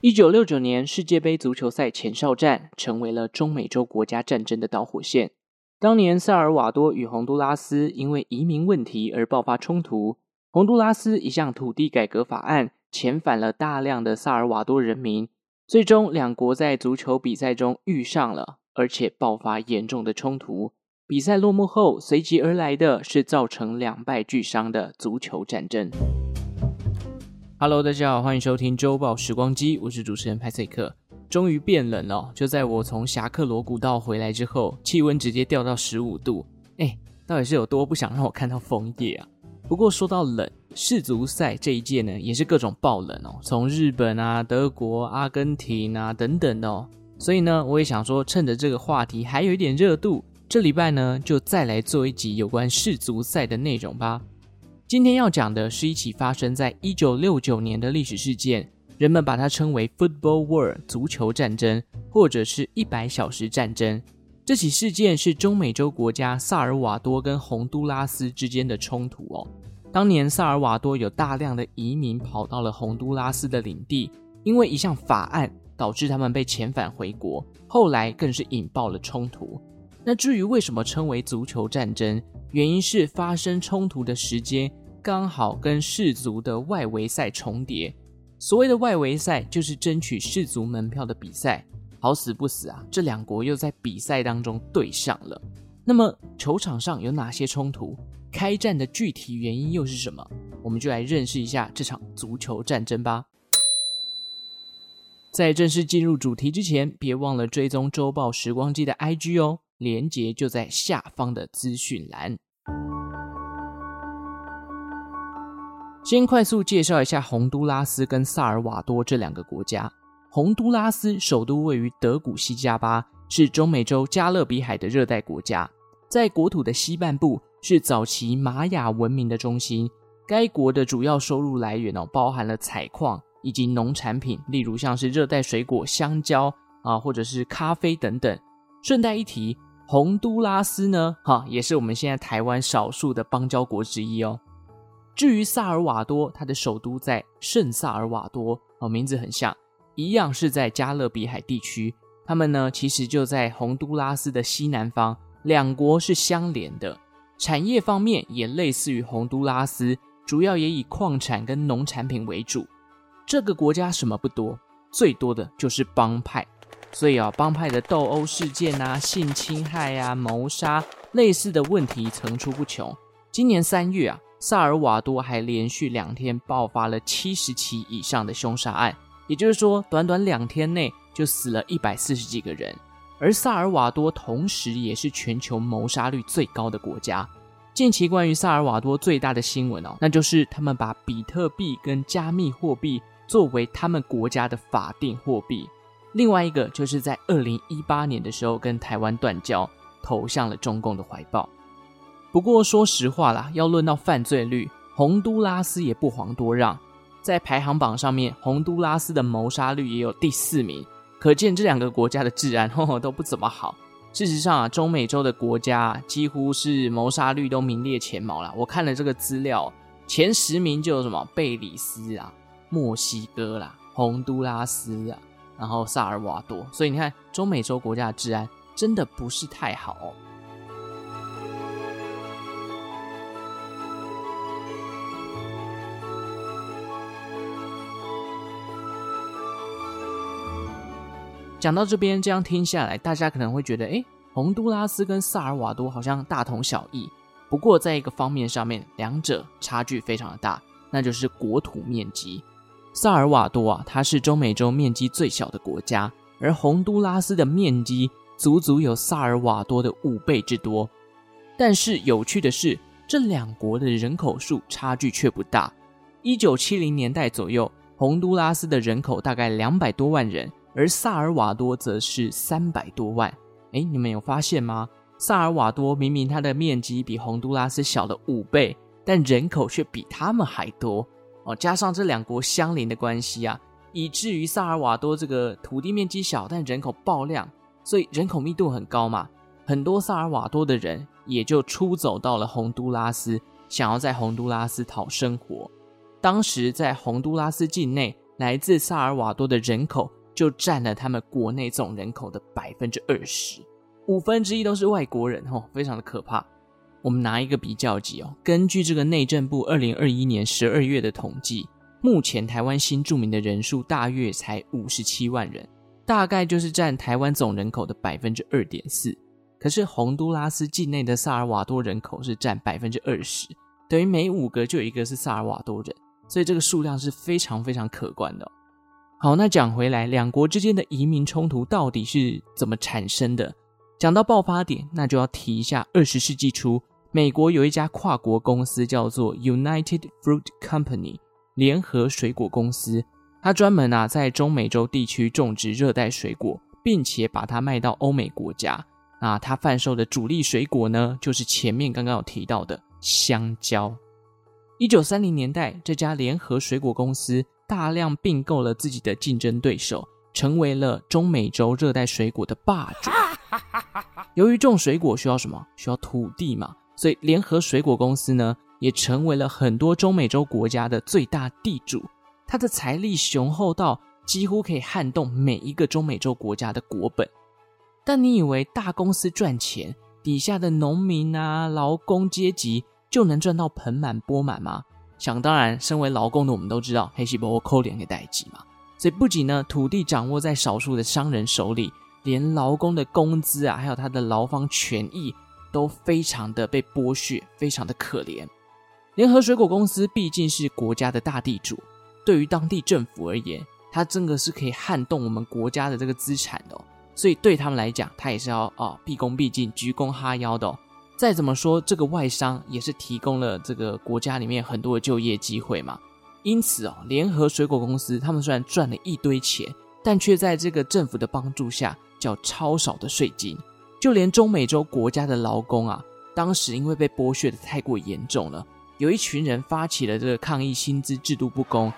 一九六九年世界杯足球赛前哨战成为了中美洲国家战争的导火线。当年萨尔瓦多与洪都拉斯因为移民问题而爆发冲突，洪都拉斯一项土地改革法案遣返了大量的萨尔瓦多人民，最终两国在足球比赛中遇上了，而且爆发严重的冲突。比赛落幕后，随即而来的是造成两败俱伤的足球战争。Hello，大家好，欢迎收听周报时光机，我是主持人派翠克。终于变冷了，就在我从侠客罗古道回来之后，气温直接掉到十五度。哎，到底是有多不想让我看到枫叶啊？不过说到冷，世足赛这一届呢，也是各种爆冷哦，从日本啊、德国、阿根廷啊等等哦。所以呢，我也想说，趁着这个话题还有一点热度。这礼拜呢，就再来做一集有关世足赛的内容吧。今天要讲的是一起发生在一九六九年的历史事件，人们把它称为 Football War 足球战争，或者是一百小时战争。这起事件是中美洲国家萨尔瓦多跟洪都拉斯之间的冲突哦。当年萨尔瓦多有大量的移民跑到了洪都拉斯的领地，因为一项法案导致他们被遣返回国，后来更是引爆了冲突。那至于为什么称为足球战争，原因是发生冲突的时间刚好跟世足的外围赛重叠。所谓的外围赛，就是争取世足门票的比赛。好死不死啊，这两国又在比赛当中对上了。那么球场上有哪些冲突？开战的具体原因又是什么？我们就来认识一下这场足球战争吧。在正式进入主题之前，别忘了追踪周报时光机的 IG 哦。连接就在下方的资讯栏。先快速介绍一下洪都拉斯跟萨尔瓦多这两个国家。洪都拉斯首都位于德古西加巴，是中美洲加勒比海的热带国家，在国土的西半部是早期玛雅文明的中心。该国的主要收入来源哦，包含了采矿以及农产品，例如像是热带水果香蕉啊，或者是咖啡等等。顺带一提。洪都拉斯呢，哈，也是我们现在台湾少数的邦交国之一哦。至于萨尔瓦多，它的首都在圣萨尔瓦多，哦，名字很像，一样是在加勒比海地区。他们呢，其实就在洪都拉斯的西南方，两国是相连的。产业方面也类似于洪都拉斯，主要也以矿产跟农产品为主。这个国家什么不多，最多的就是帮派。所以啊，帮派的斗殴事件啊、性侵害啊、谋杀类似的问题层出不穷。今年三月啊，萨尔瓦多还连续两天爆发了七十起以上的凶杀案，也就是说，短短两天内就死了一百四十几个人。而萨尔瓦多同时也是全球谋杀率最高的国家。近期关于萨尔瓦多最大的新闻哦，那就是他们把比特币跟加密货币作为他们国家的法定货币。另外一个就是在二零一八年的时候跟台湾断交，投向了中共的怀抱。不过说实话啦，要论到犯罪率，洪都拉斯也不遑多让。在排行榜上面，洪都拉斯的谋杀率也有第四名，可见这两个国家的治安都不怎么好。事实上啊，中美洲的国家几乎是谋杀率都名列前茅啦。我看了这个资料，前十名就有什么贝里斯啊、墨西哥啦、洪都拉斯啊。然后萨尔瓦多，所以你看，中美洲国家的治安真的不是太好哦。讲到这边，这样听下来，大家可能会觉得，哎，洪都拉斯跟萨尔瓦多好像大同小异。不过，在一个方面上面，两者差距非常的大，那就是国土面积。萨尔瓦多啊，它是中美洲面积最小的国家，而洪都拉斯的面积足足有萨尔瓦多的五倍之多。但是有趣的是，这两国的人口数差距却不大。一九七零年代左右，洪都拉斯的人口大概两百多万人，而萨尔瓦多则是三百多万。哎，你们有发现吗？萨尔瓦多明明它的面积比洪都拉斯小了五倍，但人口却比他们还多。哦，加上这两国相邻的关系啊，以至于萨尔瓦多这个土地面积小，但人口爆量，所以人口密度很高嘛。很多萨尔瓦多的人也就出走到了洪都拉斯，想要在洪都拉斯讨生活。当时在洪都拉斯境内，来自萨尔瓦多的人口就占了他们国内总人口的百分之二十，五分之一都是外国人哦，非常的可怕。我们拿一个比较级哦，根据这个内政部二零二一年十二月的统计，目前台湾新住民的人数大约才五十七万人，大概就是占台湾总人口的百分之二点四。可是洪都拉斯境内的萨尔瓦多人口是占百分之二十，等于每五个就有一个是萨尔瓦多人，所以这个数量是非常非常可观的。好，那讲回来，两国之间的移民冲突到底是怎么产生的？讲到爆发点，那就要提一下二十世纪初，美国有一家跨国公司叫做 United Fruit Company 联合水果公司，它专门啊在中美洲地区种植热带水果，并且把它卖到欧美国家。那它贩售的主力水果呢，就是前面刚刚有提到的香蕉。一九三零年代，这家联合水果公司大量并购了自己的竞争对手，成为了中美洲热带水果的霸主。由于种水果需要什么？需要土地嘛，所以联合水果公司呢，也成为了很多中美洲国家的最大地主。它的财力雄厚到几乎可以撼动每一个中美洲国家的国本。但你以为大公司赚钱，底下的农民啊、劳工阶级就能赚到盆满钵满吗？想当然，身为劳工的我们都知道，黑西伯抠脸给代志嘛。所以不仅呢，土地掌握在少数的商人手里，连劳工的工资啊，还有他的劳方权益，都非常的被剥削，非常的可怜。联合水果公司毕竟是国家的大地主，对于当地政府而言，它真的是可以撼动我们国家的这个资产的哦。所以对他们来讲，他也是要啊毕恭毕敬、鞠躬哈腰的哦。再怎么说，这个外商也是提供了这个国家里面很多的就业机会嘛。因此哦，联合水果公司他们虽然赚了一堆钱，但却在这个政府的帮助下叫超少的税金。就连中美洲国家的劳工啊，当时因为被剥削的太过严重了，有一群人发起了这个抗议薪资制度不公。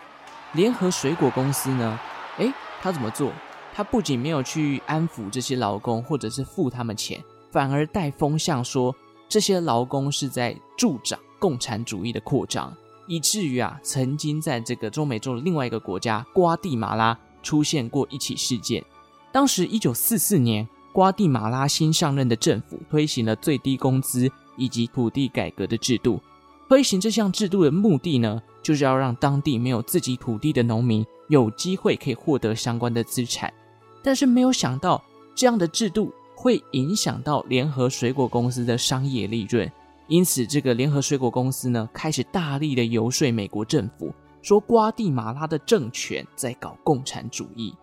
联合水果公司呢，诶，他怎么做？他不仅没有去安抚这些劳工，或者是付他们钱，反而带风向说这些劳工是在助长共产主义的扩张，以至于啊，曾经在这个中美洲的另外一个国家瓜地马拉出现过一起事件。当时一九四四年，瓜地马拉新上任的政府推行了最低工资以及土地改革的制度。推行这项制度的目的呢，就是要让当地没有自己土地的农民有机会可以获得相关的资产。但是没有想到，这样的制度会影响到联合水果公司的商业利润，因此这个联合水果公司呢，开始大力的游说美国政府，说瓜地马拉的政权在搞共产主义。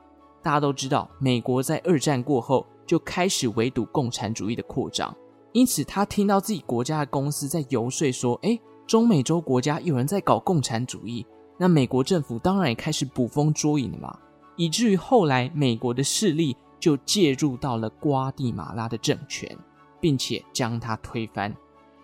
大家都知道，美国在二战过后就开始围堵共产主义的扩张，因此他听到自己国家的公司在游说说，诶，中美洲国家有人在搞共产主义，那美国政府当然也开始捕风捉影了嘛。以至于后来，美国的势力就介入到了瓜地马拉的政权，并且将它推翻。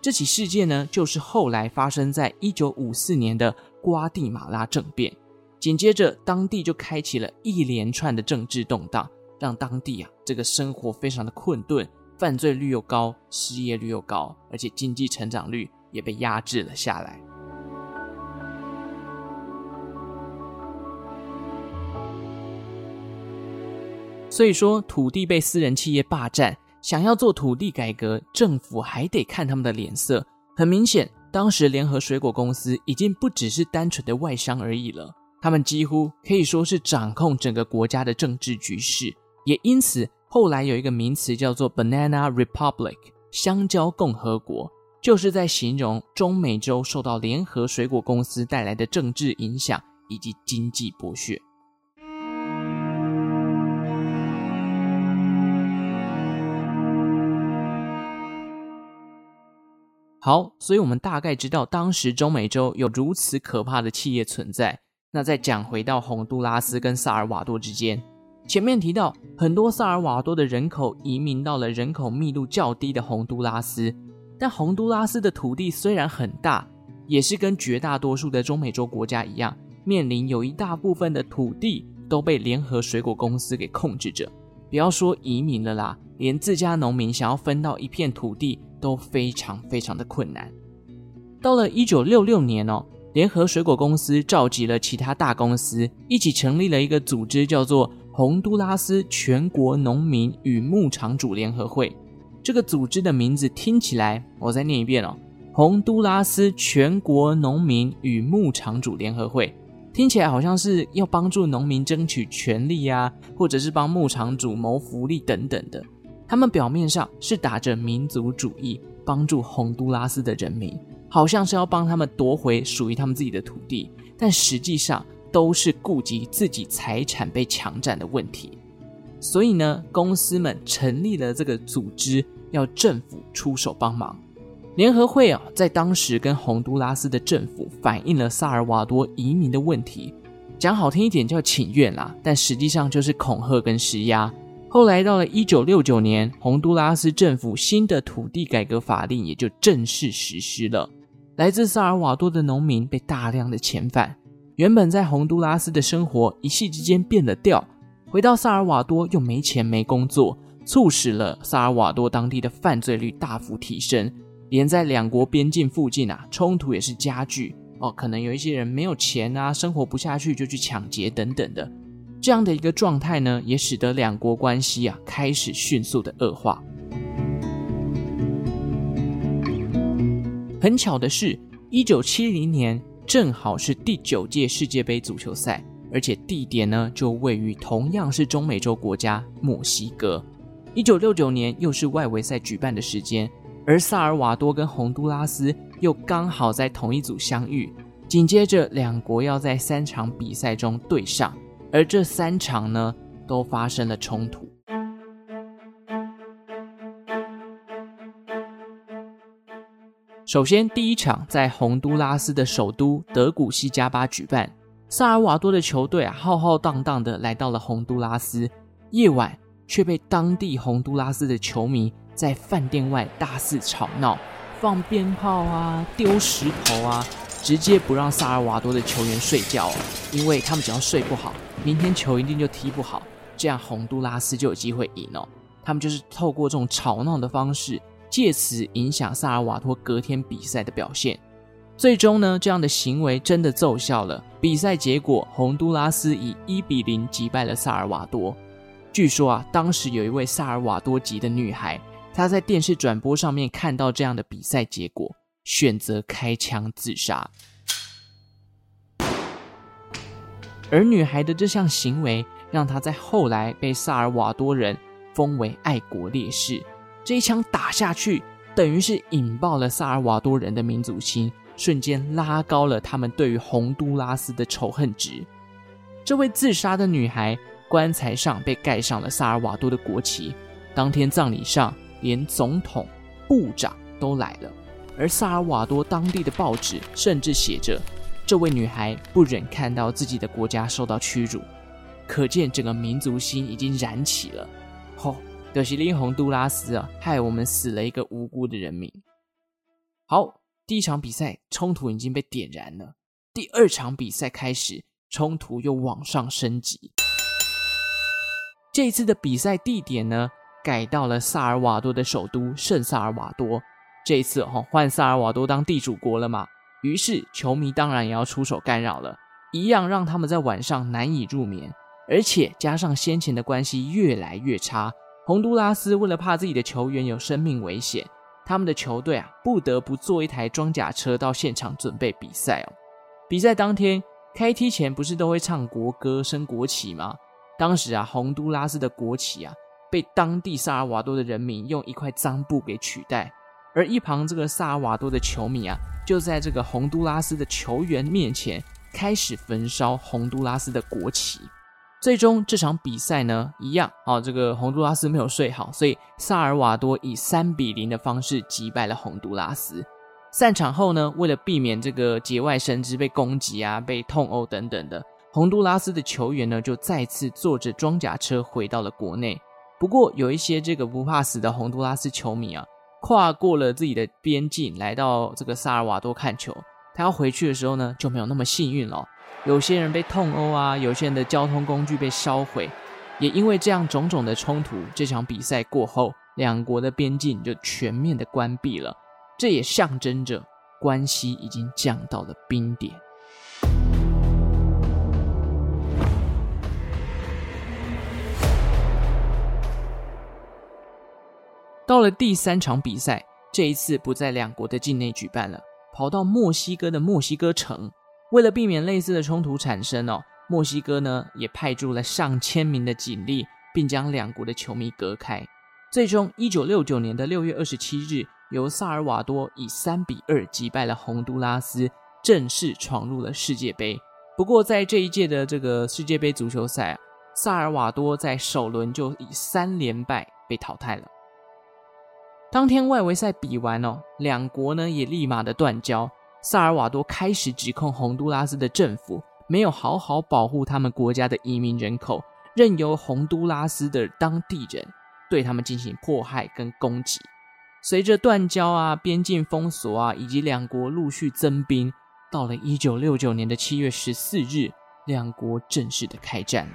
这起事件呢，就是后来发生在一九五四年的瓜地马拉政变。紧接着，当地就开启了一连串的政治动荡，让当地啊这个生活非常的困顿，犯罪率又高，失业率又高，而且经济成长率也被压制了下来。所以说，土地被私人企业霸占，想要做土地改革，政府还得看他们的脸色。很明显，当时联合水果公司已经不只是单纯的外商而已了，他们几乎可以说是掌控整个国家的政治局势。也因此，后来有一个名词叫做 “Banana Republic” 香蕉共和国，就是在形容中美洲受到联合水果公司带来的政治影响以及经济剥削。好，所以我们大概知道当时中美洲有如此可怕的企业存在。那再讲回到洪都拉斯跟萨尔瓦多之间，前面提到很多萨尔瓦多的人口移民到了人口密度较低的洪都拉斯，但洪都拉斯的土地虽然很大，也是跟绝大多数的中美洲国家一样，面临有一大部分的土地都被联合水果公司给控制着。不要说移民了啦，连自家农民想要分到一片土地。都非常非常的困难。到了一九六六年哦，联合水果公司召集了其他大公司，一起成立了一个组织，叫做洪都拉斯全国农民与牧场主联合会。这个组织的名字听起来，我再念一遍哦：洪都拉斯全国农民与牧场主联合会，听起来好像是要帮助农民争取权利呀，或者是帮牧场主谋福利等等的。他们表面上是打着民族主义，帮助洪都拉斯的人民。好像是要帮他们夺回属于他们自己的土地，但实际上都是顾及自己财产被抢占的问题。所以呢，公司们成立了这个组织，要政府出手帮忙。联合会啊，在当时跟洪都拉斯的政府反映了萨尔瓦多移民的问题，讲好听一点叫请愿啦，但实际上就是恐吓跟施压。后来到了一九六九年，洪都拉斯政府新的土地改革法令也就正式实施了。来自萨尔瓦多的农民被大量的遣返，原本在洪都拉斯的生活一夕之间变了调，回到萨尔瓦多又没钱没工作，促使了萨尔瓦多当地的犯罪率大幅提升，连在两国边境附近啊，冲突也是加剧。哦，可能有一些人没有钱啊，生活不下去就去抢劫等等的，这样的一个状态呢，也使得两国关系啊开始迅速的恶化。很巧的是，一九七零年正好是第九届世界杯足球赛，而且地点呢就位于同样是中美洲国家墨西哥。一九六九年又是外围赛举办的时间，而萨尔瓦多跟洪都拉斯又刚好在同一组相遇。紧接着，两国要在三场比赛中对上，而这三场呢都发生了冲突。首先，第一场在洪都拉斯的首都德古西加巴举办，萨尔瓦多的球队啊浩浩荡荡的来到了洪都拉斯，夜晚却被当地洪都拉斯的球迷在饭店外大肆吵闹，放鞭炮啊，丢石头啊，直接不让萨尔瓦多的球员睡觉，因为他们只要睡不好，明天球一定就踢不好，这样洪都拉斯就有机会赢哦。他们就是透过这种吵闹的方式。借此影响萨尔瓦多隔天比赛的表现，最终呢，这样的行为真的奏效了。比赛结果，洪都拉斯以一比零击败了萨尔瓦多。据说啊，当时有一位萨尔瓦多籍的女孩，她在电视转播上面看到这样的比赛结果，选择开枪自杀。而女孩的这项行为，让她在后来被萨尔瓦多人封为爱国烈士。这一枪打下去，等于是引爆了萨尔瓦多人的民族心，瞬间拉高了他们对于洪都拉斯的仇恨值。这位自杀的女孩棺材上被盖上了萨尔瓦多的国旗。当天葬礼上，连总统、部长都来了。而萨尔瓦多当地的报纸甚至写着：“这位女孩不忍看到自己的国家受到屈辱。”可见整个民族心已经燃起了。吼！德西利洪都拉斯啊，害我们死了一个无辜的人民。好，第一场比赛冲突已经被点燃了。第二场比赛开始，冲突又往上升级。这一次的比赛地点呢，改到了萨尔瓦多的首都圣萨尔瓦多。这一次哦，换萨尔瓦多当地主国了嘛，于是球迷当然也要出手干扰了，一样让他们在晚上难以入眠，而且加上先前的关系越来越差。洪都拉斯为了怕自己的球员有生命危险，他们的球队啊不得不坐一台装甲车到现场准备比赛哦。比赛当天开踢前不是都会唱国歌、升国旗吗？当时啊，洪都拉斯的国旗啊被当地萨尔瓦多的人民用一块脏布给取代，而一旁这个萨尔瓦多的球迷啊就在这个洪都拉斯的球员面前开始焚烧洪都拉斯的国旗。最终这场比赛呢，一样哦，这个洪都拉斯没有睡好，所以萨尔瓦多以三比零的方式击败了洪都拉斯。散场后呢，为了避免这个节外生枝被攻击啊、被痛殴等等的，洪都拉斯的球员呢就再次坐着装甲车回到了国内。不过有一些这个不怕死的洪都拉斯球迷啊，跨过了自己的边境来到这个萨尔瓦多看球，他要回去的时候呢就没有那么幸运了。有些人被痛殴啊，有些人的交通工具被烧毁，也因为这样种种的冲突，这场比赛过后，两国的边境就全面的关闭了，这也象征着关系已经降到了冰点。到了第三场比赛，这一次不在两国的境内举办了，跑到墨西哥的墨西哥城。为了避免类似的冲突产生哦，墨西哥呢也派驻了上千名的警力，并将两国的球迷隔开。最终，一九六九年的六月二十七日，由萨尔瓦多以三比二击败了洪都拉斯，正式闯入了世界杯。不过，在这一届的这个世界杯足球赛啊，萨尔瓦多在首轮就以三连败被淘汰了。当天外围赛比完哦，两国呢也立马的断交。萨尔瓦多开始指控洪都拉斯的政府没有好好保护他们国家的移民人口，任由洪都拉斯的当地人对他们进行迫害跟攻击。随着断交啊、边境封锁啊，以及两国陆续增兵，到了一九六九年的七月十四日，两国正式的开战了。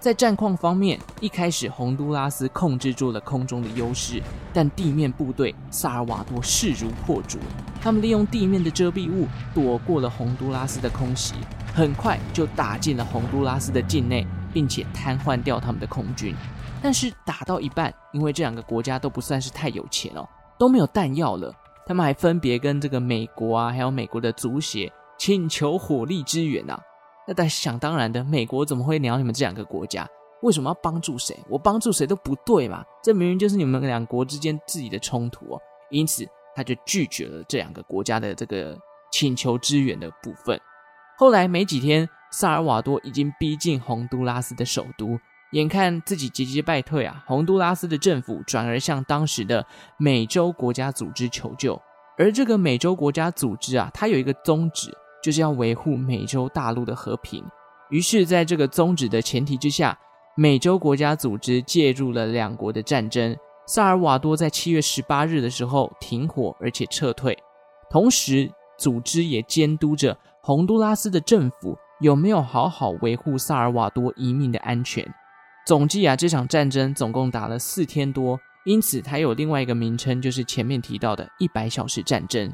在战况方面，一开始洪都拉斯控制住了空中的优势，但地面部队萨尔瓦多势如破竹，他们利用地面的遮蔽物躲过了洪都拉斯的空袭，很快就打进了洪都拉斯的境内，并且瘫痪掉他们的空军。但是打到一半，因为这两个国家都不算是太有钱哦，都没有弹药了，他们还分别跟这个美国啊，还有美国的足协请求火力支援、啊。那但想当然的，美国怎么会鸟你们这两个国家？为什么要帮助谁？我帮助谁都不对嘛！这明明就是你们两国之间自己的冲突哦。因此，他就拒绝了这两个国家的这个请求支援的部分。后来没几天，萨尔瓦多已经逼近洪都拉斯的首都，眼看自己节节败退啊，洪都拉斯的政府转而向当时的美洲国家组织求救。而这个美洲国家组织啊，它有一个宗旨。就是要维护美洲大陆的和平。于是，在这个宗旨的前提之下，美洲国家组织介入了两国的战争。萨尔瓦多在七月十八日的时候停火，而且撤退。同时，组织也监督着洪都拉斯的政府有没有好好维护萨尔瓦多移民的安全。总计啊，这场战争总共打了四天多，因此它有另外一个名称，就是前面提到的一百小时战争。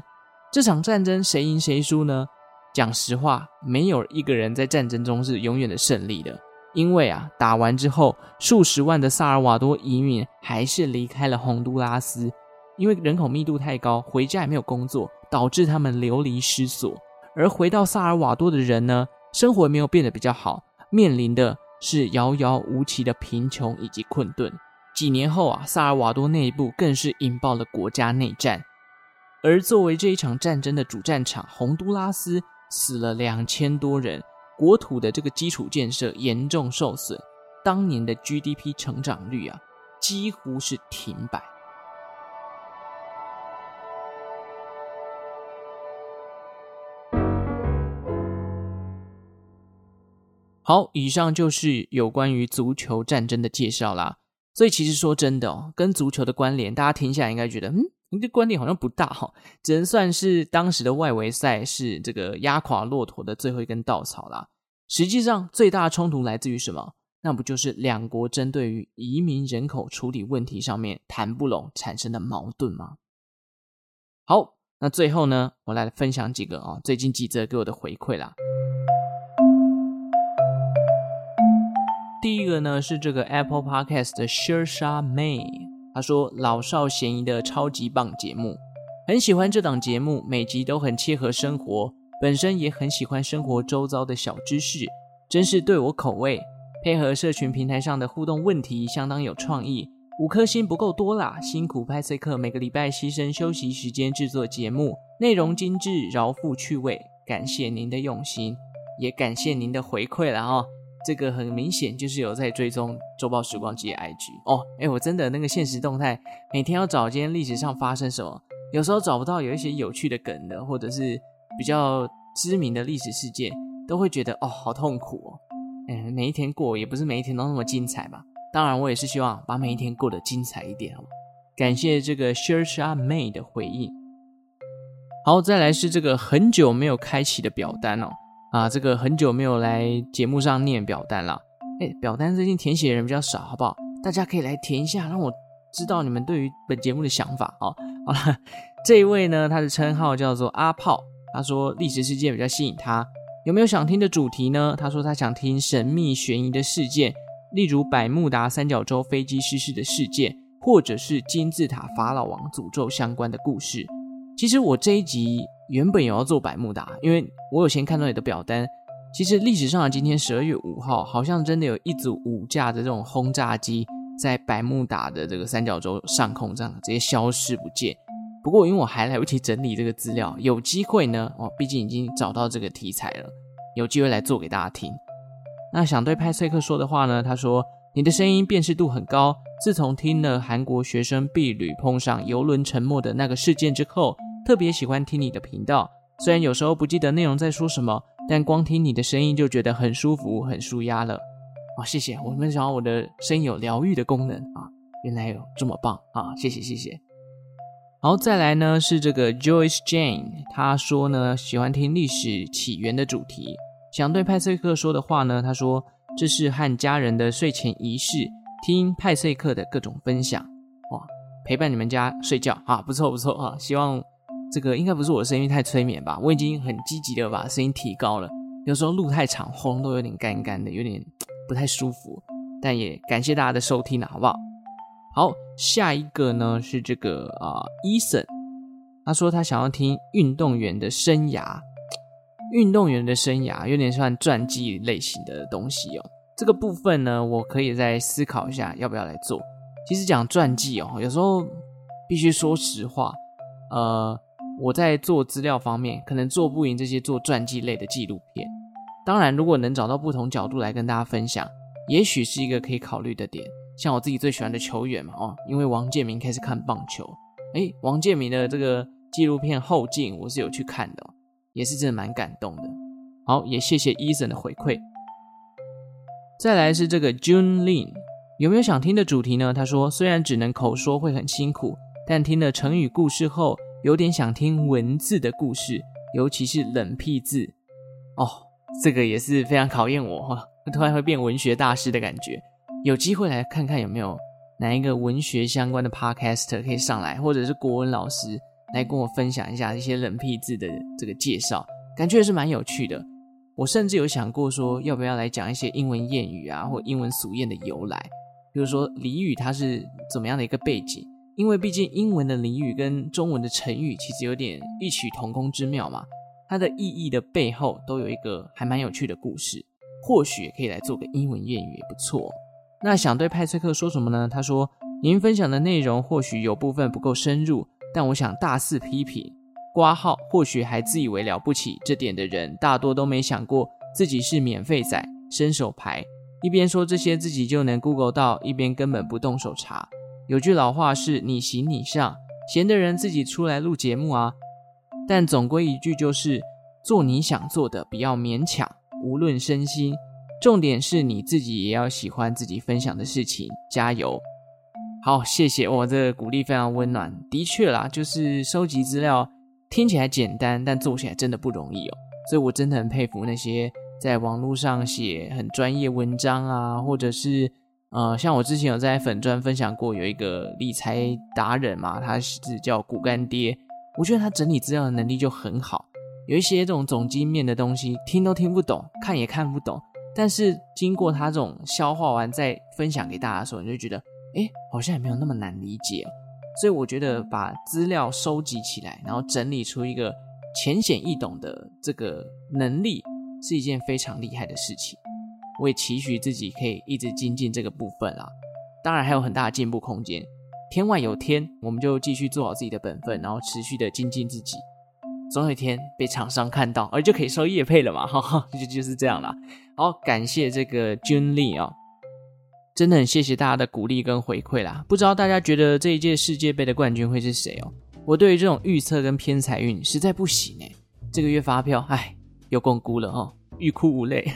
这场战争谁赢谁输呢？讲实话，没有一个人在战争中是永远的胜利的，因为啊，打完之后，数十万的萨尔瓦多移民还是离开了洪都拉斯，因为人口密度太高，回家也没有工作，导致他们流离失所。而回到萨尔瓦多的人呢，生活没有变得比较好，面临的是遥遥无期的贫穷以及困顿。几年后啊，萨尔瓦多内部更是引爆了国家内战，而作为这一场战争的主战场，洪都拉斯。死了两千多人，国土的这个基础建设严重受损，当年的 GDP 成长率啊，几乎是停摆。好，以上就是有关于足球战争的介绍啦。所以其实说真的哦，跟足球的关联，大家听下来应该觉得，嗯。你的观点好像不大哈，只能算是当时的外围赛是这个压垮骆驼的最后一根稻草啦。实际上，最大的冲突来自于什么？那不就是两国针对于移民人口处理问题上面谈不拢产生的矛盾吗？好，那最后呢，我来分享几个啊，最近记者给我的回馈啦。第一个呢是这个 Apple Podcast 的 Shersha May。他说：“老少咸宜的超级棒节目，很喜欢这档节目，每集都很切合生活，本身也很喜欢生活周遭的小知识，真是对我口味。配合社群平台上的互动问题，相当有创意。五颗星不够多啦，辛苦派翠克每个礼拜牺牲休息时间制作节目，内容精致，饶富趣味。感谢您的用心，也感谢您的回馈了哦。”这个很明显就是有在追踪周报时光机的 IG 哦，哎，我真的那个现实动态，每天要找今天历史上发生什么，有时候找不到有一些有趣的梗的，或者是比较知名的历史事件，都会觉得哦，好痛苦哦。嗯，每一天过也不是每一天都那么精彩吧？当然，我也是希望把每一天过得精彩一点哦。感谢这个 Shersha May 的回应。好，再来是这个很久没有开启的表单哦。啊，这个很久没有来节目上念表单了。哎，表单最近填写的人比较少，好不好？大家可以来填一下，让我知道你们对于本节目的想法哦。好了，这一位呢，他的称号叫做阿炮，他说历史事件比较吸引他。有没有想听的主题呢？他说他想听神秘悬疑的事件，例如百慕达三角洲飞机失事的事件，或者是金字塔法老王诅咒相关的故事。其实我这一集原本也要做百慕达，因为我有先看到你的表单。其实历史上的今天十二月五号，好像真的有一组五架的这种轰炸机在百慕达的这个三角洲上空这样直接消失不见。不过，因为我还来不及整理这个资料，有机会呢，哦，毕竟已经找到这个题材了，有机会来做给大家听。那想对派翠克说的话呢？他说：“你的声音辨识度很高，自从听了韩国学生毕旅碰上游轮沉没的那个事件之后，特别喜欢听你的频道。虽然有时候不记得内容在说什么，但光听你的声音就觉得很舒服、很舒压了。”哦，谢谢，我没想到我的声音有疗愈的功能啊，原来有这么棒啊！谢谢，谢谢。然后再来呢是这个 Joyce Jane，他说呢喜欢听历史起源的主题，想对派翠克说的话呢，他说这是和家人的睡前仪式，听派翠克的各种分享，哇，陪伴你们家睡觉啊，不错不错啊，希望这个应该不是我的声音太催眠吧，我已经很积极的把声音提高了，有时候录太长喉咙都有点干干的，有点 不太舒服，但也感谢大家的收听了，好不好？好，下一个呢是这个啊，伊森，他说他想要听运动员的生涯，运动员的生涯有点像传记类型的东西哦。这个部分呢，我可以再思考一下要不要来做。其实讲传记哦，有时候必须说实话，呃，我在做资料方面可能做不赢这些做传记类的纪录片。当然，如果能找到不同角度来跟大家分享，也许是一个可以考虑的点。像我自己最喜欢的球员嘛，哦，因为王建民开始看棒球，诶，王建民的这个纪录片后劲我是有去看的，也是真的蛮感动的。好，也谢谢 Eason 的回馈。再来是这个 June Lin，有没有想听的主题呢？他说虽然只能口说会很辛苦，但听了成语故事后，有点想听文字的故事，尤其是冷僻字。哦，这个也是非常考验我哈，突然会变文学大师的感觉。有机会来看看有没有哪一个文学相关的 podcaster 可以上来，或者是国文老师来跟我分享一下一些冷僻字的这个介绍，感觉也是蛮有趣的。我甚至有想过说，要不要来讲一些英文谚语啊，或英文俗谚的由来，比如说俚语它是怎么样的一个背景，因为毕竟英文的俚语跟中文的成语其实有点异曲同工之妙嘛，它的意义的背后都有一个还蛮有趣的故事，或许可以来做个英文谚语也不错。那想对派翠克说什么呢？他说：“您分享的内容或许有部分不够深入，但我想大肆批评。挂号或许还自以为了不起，这点的人大多都没想过自己是免费仔、伸手牌，一边说这些自己就能 Google 到，一边根本不动手查。有句老话是‘你行你上’，闲的人自己出来录节目啊。但总归一句就是，做你想做的，不要勉强，无论身心。”重点是你自己也要喜欢自己分享的事情，加油！好，谢谢我、哦、这鼓励非常温暖。的确啦，就是收集资料听起来简单，但做起来真的不容易哦。所以我真的很佩服那些在网络上写很专业文章啊，或者是呃，像我之前有在粉专分享过，有一个理财达人嘛，他是叫股干爹，我觉得他整理资料的能力就很好。有一些这种总经面的东西，听都听不懂，看也看不懂。但是经过他这种消化完再分享给大家的时候，你就觉得，哎，好像也没有那么难理解。所以我觉得把资料收集起来，然后整理出一个浅显易懂的这个能力，是一件非常厉害的事情。我也期许自己可以一直精进这个部分啦。当然还有很大的进步空间。天外有天，我们就继续做好自己的本分，然后持续的精进自己。总有一天被厂商看到，而就可以收业配了嘛，哈哈，就就是这样啦。好，感谢这个 June Lee 哦，真的很谢谢大家的鼓励跟回馈啦。不知道大家觉得这一届世界杯的冠军会是谁哦？我对于这种预测跟偏财运实在不行哎。这个月发票，哎，又摃龟了哦，欲哭无泪。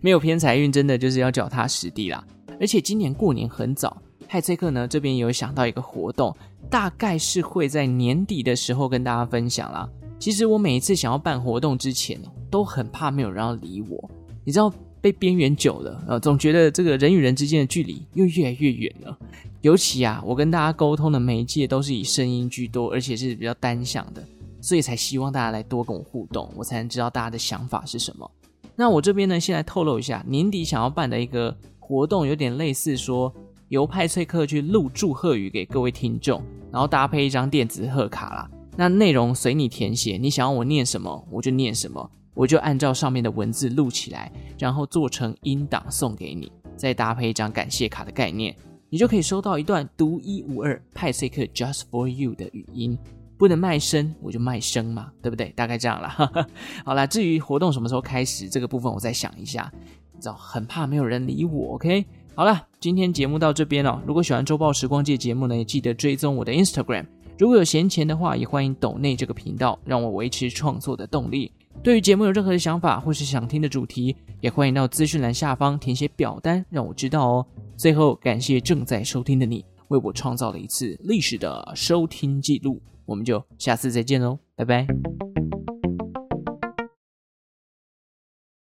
没有偏财运，真的就是要脚踏实地啦。而且今年过年很早，嗨，崔克呢这边有想到一个活动，大概是会在年底的时候跟大家分享啦。其实我每一次想要办活动之前，都很怕没有人要理我。你知道被边缘久了，呃，总觉得这个人与人之间的距离又越来越远了。尤其啊，我跟大家沟通的媒介都是以声音居多，而且是比较单向的。所以才希望大家来多跟我互动，我才能知道大家的想法是什么。那我这边呢，先来透露一下，年底想要办的一个活动，有点类似说由派翠克去录祝贺语给各位听众，然后搭配一张电子贺卡啦。那内容随你填写，你想要我念什么，我就念什么，我就按照上面的文字录起来，然后做成音档送给你，再搭配一张感谢卡的概念，你就可以收到一段独一无二派翠克 Just for You 的语音。不能卖身，我就卖身嘛，对不对？大概这样啦。好啦，至于活动什么时候开始，这个部分我再想一下。你知道，很怕没有人理我。OK，好了，今天节目到这边哦。如果喜欢周报时光界节目呢，也记得追踪我的 Instagram。如果有闲钱的话，也欢迎抖内这个频道，让我维持创作的动力。对于节目有任何的想法或是想听的主题，也欢迎到资讯栏下方填写表单，让我知道哦。最后，感谢正在收听的你，为我创造了一次历史的收听记录。我们就下次再见喽，拜拜。